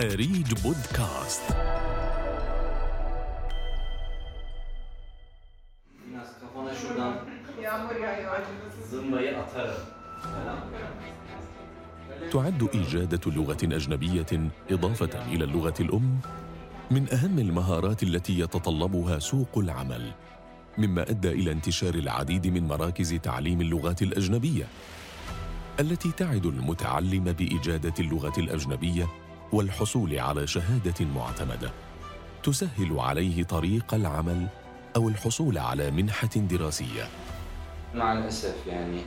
أريج بودكاست. تعد إجادة لغة أجنبية إضافة إلى اللغة الأم من أهم المهارات التي يتطلبها سوق العمل مما أدى إلى انتشار العديد من مراكز تعليم اللغات الأجنبية التي تعد المتعلم بإجادة اللغة الأجنبية والحصول على شهادة معتمدة. تسهل عليه طريق العمل أو الحصول على منحة دراسية. مع الأسف يعني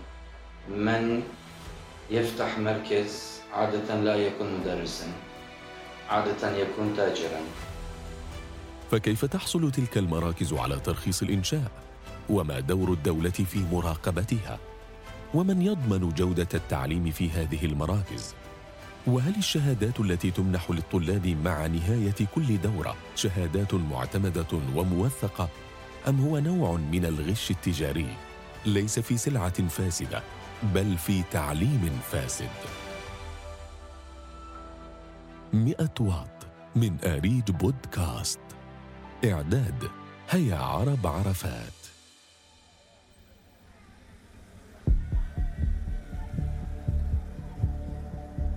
من يفتح مركز عادة لا يكون مدرسا عادة يكون تاجرا. فكيف تحصل تلك المراكز على ترخيص الإنشاء؟ وما دور الدولة في مراقبتها؟ ومن يضمن جودة التعليم في هذه المراكز؟ وهل الشهادات التي تمنح للطلاب مع نهاية كل دورة شهادات معتمدة وموثقة؟ أم هو نوع من الغش التجاري؟ ليس في سلعة فاسدة بل في تعليم فاسد. مئة واط من آريج بودكاست. إعداد هيا عرب عرفات.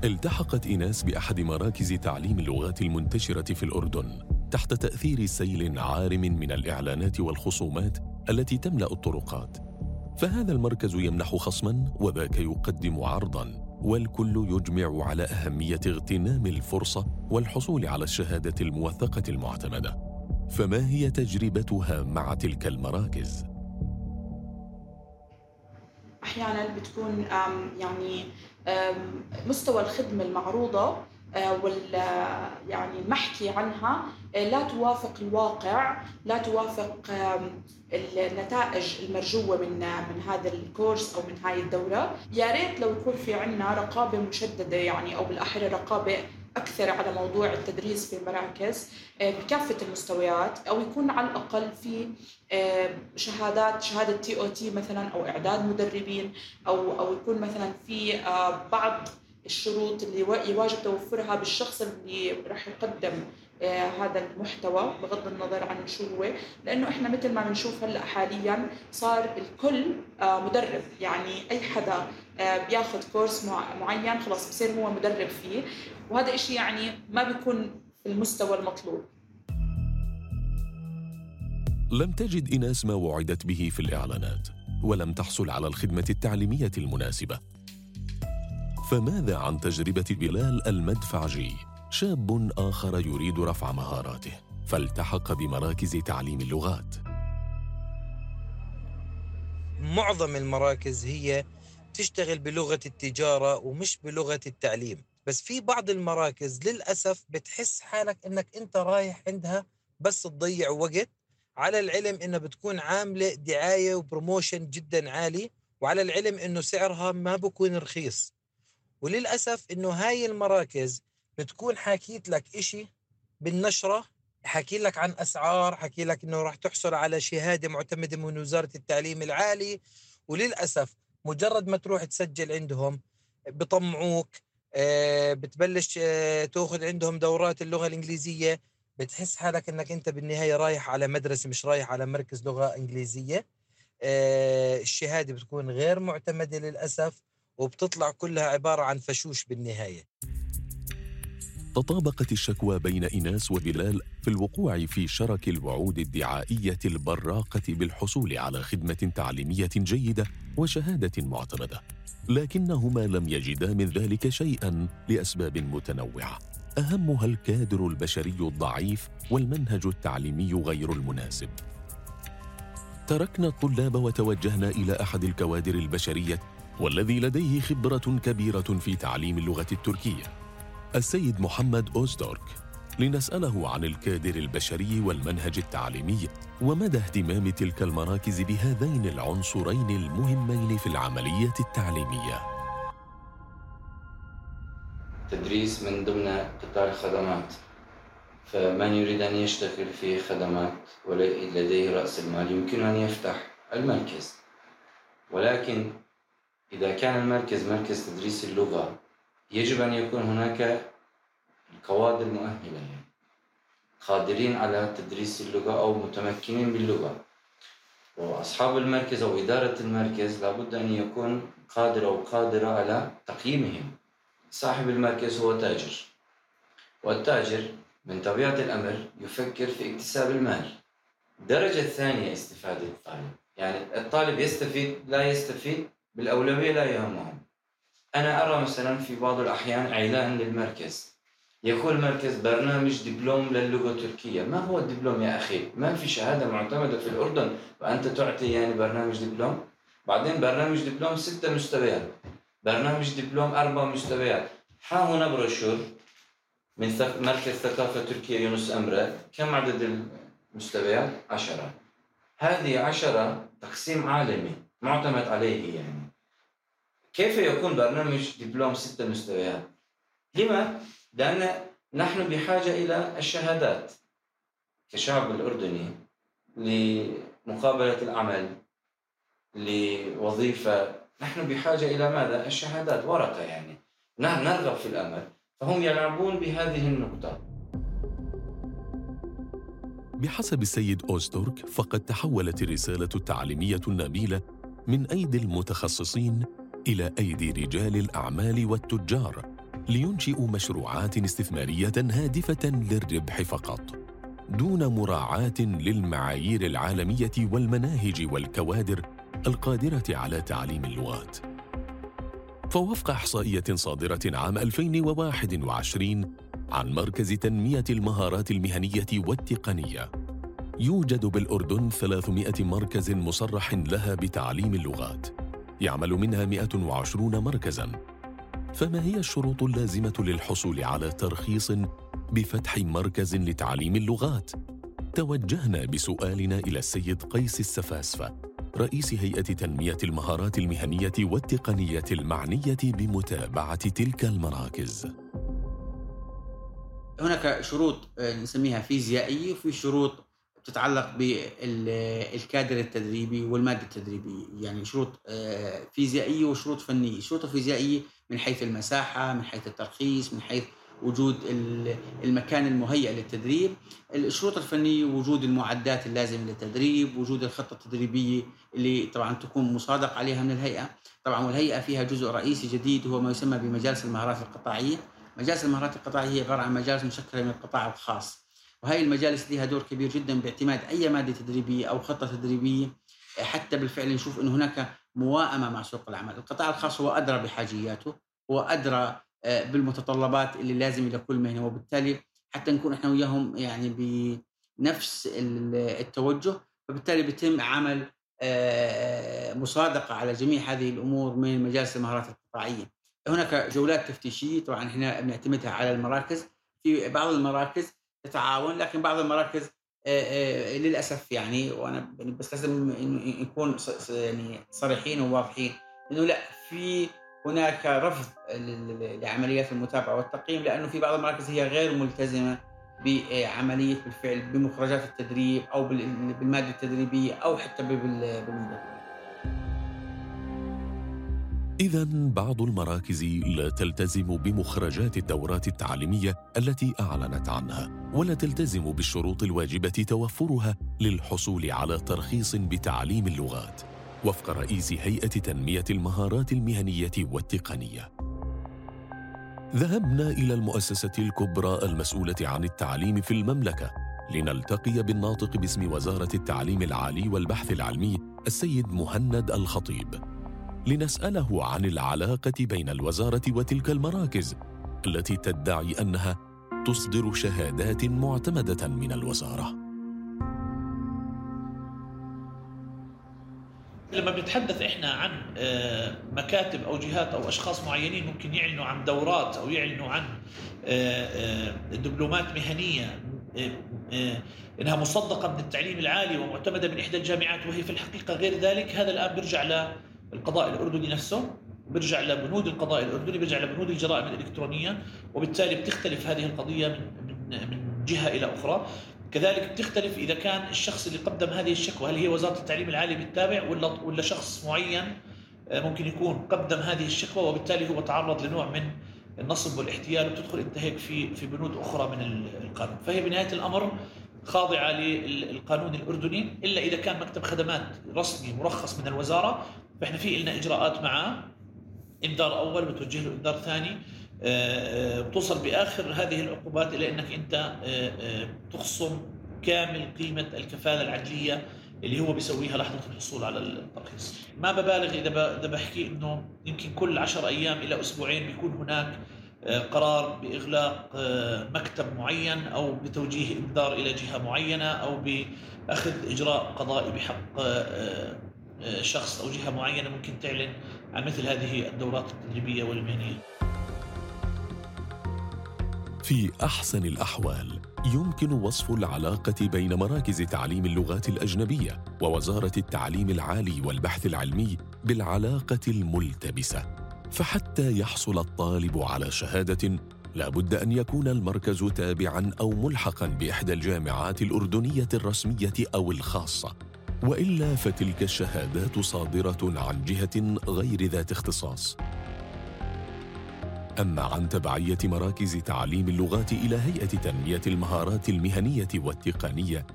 التحقت إيناس بأحد مراكز تعليم اللغات المنتشرة في الأردن تحت تأثير سيل عارم من الإعلانات والخصومات التي تملأ الطرقات فهذا المركز يمنح خصما وذاك يقدم عرضا والكل يجمع على أهمية اغتنام الفرصة والحصول على الشهادة الموثقة المعتمدة فما هي تجربتها مع تلك المراكز؟ أحيانا بتكون يعني مستوى الخدمة المعروضة آه، وال آه، يعني المحكي عنها آه، لا توافق الواقع لا توافق النتائج المرجوة من من هذا الكورس أو من هاي الدورة. يا ريت لو يكون في عندنا رقابة مشددة يعني أو بالأحرى رقابة أكثر على موضوع التدريس في المراكز آه، بكافة المستويات أو يكون على الأقل في آه، شهادات شهادة تي أو تي مثلا أو إعداد مدربين أو أو يكون مثلا في آه، بعض الشروط اللي وا- يواجب توفرها بالشخص اللي راح يقدم هذا المحتوى بغض النظر عن شو هو. لأنه إحنا مثل ما بنشوف هلأ حاليا صار الكل مدرب. يعني أي حدا بياخذ كورس مع- معين خلاص بصير هو مدرب فيه. وهذا إشي يعني ما بيكون في المستوى المطلوب. لم تجد إيناس ما وعدت به في الإعلانات ولم تحصل على الخدمة التعليمية المناسبة. فماذا عن تجربة بلال المدفعجي شاب آخر يريد رفع مهاراته فالتحق بمراكز تعليم اللغات؟ معظم المراكز هي تشتغل بلغة التجارة ومش بلغة التعليم. بس في بعض المراكز للأسف بتحس حالك إنك أنت رايح عندها بس تضيع وقت على العلم إنها بتكون عاملة دعاية وبروموشن جدا عالي وعلى العلم إنه سعرها ما بكون رخيص. وللأسف إنه هاي المراكز بتكون حاكيت لك إشي بالنشرة حكي لك عن أسعار حكي لك إنه راح تحصل على شهادة معتمدة من وزارة التعليم العالي. وللأسف مجرد ما تروح تسجل عندهم بطمعوك بتبلش آه، تاخذ عندهم دورات اللغة الإنجليزية. بتحس حالك إنك أنت بالنهاية رايح على مدرسة مش رايح على مركز لغة إنجليزية. آه، الشهادة بتكون غير معتمدة للأسف وبتطلع كلها عبارة عن فشوش بالنهاية. تطابقت الشكوى بين إيناس وبلال في الوقوع في شرك الوعود الدعائية البراقة بالحصول على خدمة تعليمية جيدة وشهادة معتمدة لكنهما لم يجدا من ذلك شيئا لأسباب متنوعة. أهمها الكادر البشري الضعيف والمنهج التعليمي غير المناسب. تركنا الطلاب وتوجهنا إلى أحد الكوادر البشرية والذي لديه خبرة كبيرة في تعليم اللغة التركية. السيد محمد أوزدورك لنسأله عن الكادر البشري والمنهج التعليمي ومدى اهتمام تلك المراكز بهذين العنصرين المهمين في العملية التعليمية. تدريس من ضمن قطاع الخدمات فمن يريد أن يشتغل في خدمات ولديه رأس المال يمكن أن يفتح المركز. ولكن إذا كان المركز مركز تدريس اللغة يجب أن يكون هناك الكوادر مؤهلة. قادرين على تدريس اللغة أو متمكنين باللغة. وأصحاب المركز أو إدارة المركز لابد أن يكون قادر أو قادرة على تقييمهم. صاحب المركز هو تاجر. والتاجر من طبيعة الأمر يفكر في اكتساب المال. الدرجة الثانية استفادة الطالب. يعني الطالب يستفيد لا يستفيد بالأولوية لا يهمهم. أنا أرى مثلا في بعض الأحيان إعلان للمركز. يقول المركز برنامج دبلوم للغة التركية. ما هو الدبلوم يا أخي؟ ما في شهادة معتمدة في الأردن وأنت تعطي يعني برنامج دبلوم؟ بعدين برنامج دبلوم ستة مستويات. برنامج دبلوم أربع مستويات. ها هنا بروشور من مركز ثقافة تركيا يونس أمرة. كم عدد المستويات؟ عشرة. هذه عشرة تقسيم عالمي معتمد عليه يعني. كيف يكون برنامج دبلوم ستة مستويات؟ لما؟ لأن نحن بحاجة إلى الشهادات كشعب الأردني لمقابلة العمل لوظيفة نحن بحاجة إلى ماذا؟ الشهادات ورقة يعني نرغب في الأمل فهم يلعبون بهذه النقطة بحسب السيد أوستورك فقد تحولت الرسالة التعليمية النبيلة من أيدي المتخصصين إلى أيدي رجال الأعمال والتجار لينشئوا مشروعات استثمارية هادفة للربح فقط دون مراعاة للمعايير العالمية والمناهج والكوادر القادرة على تعليم اللغات. فوفق إحصائية صادرة عام 2021 عن مركز تنمية المهارات المهنية والتقنية، يوجد بالأردن 300 مركز مصرح لها بتعليم اللغات، يعمل منها 120 مركزاً. فما هي الشروط اللازمة للحصول على ترخيص بفتح مركز لتعليم اللغات؟ توجهنا بسؤالنا إلى السيد قيس السفاسفة رئيس هيئة تنمية المهارات المهنية والتقنية المعنية بمتابعة تلك المراكز. هناك شروط آه، نسميها فيزيائية وفي شروط تتعلق بالكادر التدريبي والمادة التدريبية يعني شروط آه، فيزيائية وشروط فنية. الشروط الفيزيائية من حيث المساحة من حيث الترخيص من حيث وجود المكان المهيئ للتدريب. الشروط الفنية وجود المعدات اللازمة للتدريب وجود الخطة التدريبية اللي طبعا تكون مصادق عليها من الهيئة. طبعا والهيئة فيها جزء رئيسي جديد هو ما يسمى بمجالس المهارات القطاعية. مجالس المهارات القطاعية هي عبارة عن مجالس مشكلة من القطاع الخاص. وهي المجالس لها دور كبير جدا باعتماد أي مادة تدريبية أو خطة تدريبية حتى بالفعل نشوف أنه هناك موائمة مع سوق العمل القطاع الخاص هو أدرى بحاجياته هو أدرى آه، بالمتطلبات اللي لازم لكل مهنة وبالتالي حتى نكون إحنا وياهم يعني بنفس التوجه فبالتالي بيتم عمل آه، مصادقة على جميع هذه الأمور من مجالس المهارات القطاعية. هناك جولات تفتيشية طبعا إحنا بنعتمدها على المراكز في بعض المراكز تتعاون لكن بعض المراكز آه، للأسف يعني وأنا بس لازم نكون يعني صريحين وواضحين إنه لا في هناك رفض لعمليات المتابعة والتقييم لأنه في بعض المراكز هي غير ملتزمة بعملية بالفعل بمخرجات التدريب أو بالمادة التدريبية أو حتى بالمدرب. إذا بعض المراكز لا تلتزم بمخرجات الدورات التعليمية التي أعلنت عنها، ولا تلتزم بالشروط الواجبة توفرها للحصول على ترخيص بتعليم اللغات. وفق رئيس هيئة تنمية المهارات المهنية والتقنية. ذهبنا إلى المؤسسة الكبرى المسؤولة عن التعليم في المملكة لنلتقي بالناطق باسم وزارة التعليم العالي والبحث العلمي السيد مهند الخطيب لنسأله عن العلاقة بين الوزارة وتلك المراكز التي تدعي أنها تصدر شهادات معتمدة من الوزارة. لما بنتحدث إحنا عن آه، مكاتب أو جهات أو أشخاص معينين ممكن يعلنوا عن دورات أو يعلنوا عن آه، آه، دبلومات مهنية إنها مصدقة من التعليم العالي ومعتمدة من إحدى الجامعات وهي في الحقيقة غير ذلك هذا الآن بيرجع للقضاء الأردني نفسه بيرجع لبنود القضاء الأردني بيرجع لبنود الجرائم الإلكترونية وبالتالي بتختلف هذه القضية من من من جهة إلى أخرى. كذلك بتختلف إذا كان الشخص اللي قدم هذه الشكوى هل هي وزارة التعليم العالي بالتابع ولا ولا شخص معين آه، ممكن يكون قدم هذه الشكوى وبالتالي هو تعرض لنوع من النصب والاحتيال وبتدخل انت هيك في في بنود أخرى من القانون. فهي بنهاية الأمر خاضعة للقانون الأردني إلا إذا كان مكتب خدمات رسمي مرخص من الوزارة. فإحنا في لنا إجراءات معاه انذار أول بتوجه له انذار ثاني. آه، آه، بتوصل بآخر هذه العقوبات إلى إنك أنت آه، تخصم كامل قيمة الكفالة العدلية اللي هو بيسويها لحظة الحصول على الترخيص. ما ببالغ إذا إذا بحكي إنه يمكن كل عشر أيام إلى أسبوعين بيكون هناك قرار بإغلاق مكتب معين أو بتوجيه انذار إلى جهة معينة أو بأخذ إجراء قضائي بحق شخص أو جهة معينة ممكن تعلن عن مثل هذه الدورات التدريبية والمهنية. في أحسن الأحوال يمكن وصف العلاقة بين مراكز تعليم اللغات الأجنبية ووزارة التعليم العالي والبحث العلمي بالعلاقة الملتبسة فحتى يحصل الطالب على شهادة لا بد أن يكون المركز تابعا أو ملحقا بإحدى الجامعات الأردنية الرسمية أو الخاصة. وإلا فتلك الشهادات صادرة عن جهة غير ذات اختصاص. أما عن تبعية مراكز تعليم اللغات إلى هيئة تنمية المهارات المهنية والتقنية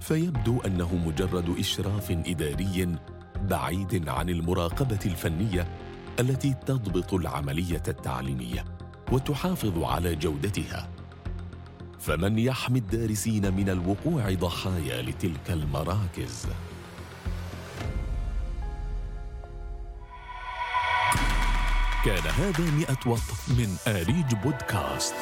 فيبدو أنه مجرد إشراف إداري بعيد عن المراقبة الفنية التي تضبط العملية التعليمية وتحافظ على جودتها. فمن يحمي الدارسين من الوقوع ضحايا لتلك المراكز؟ كان هذا مئة وط من آريج بودكاست.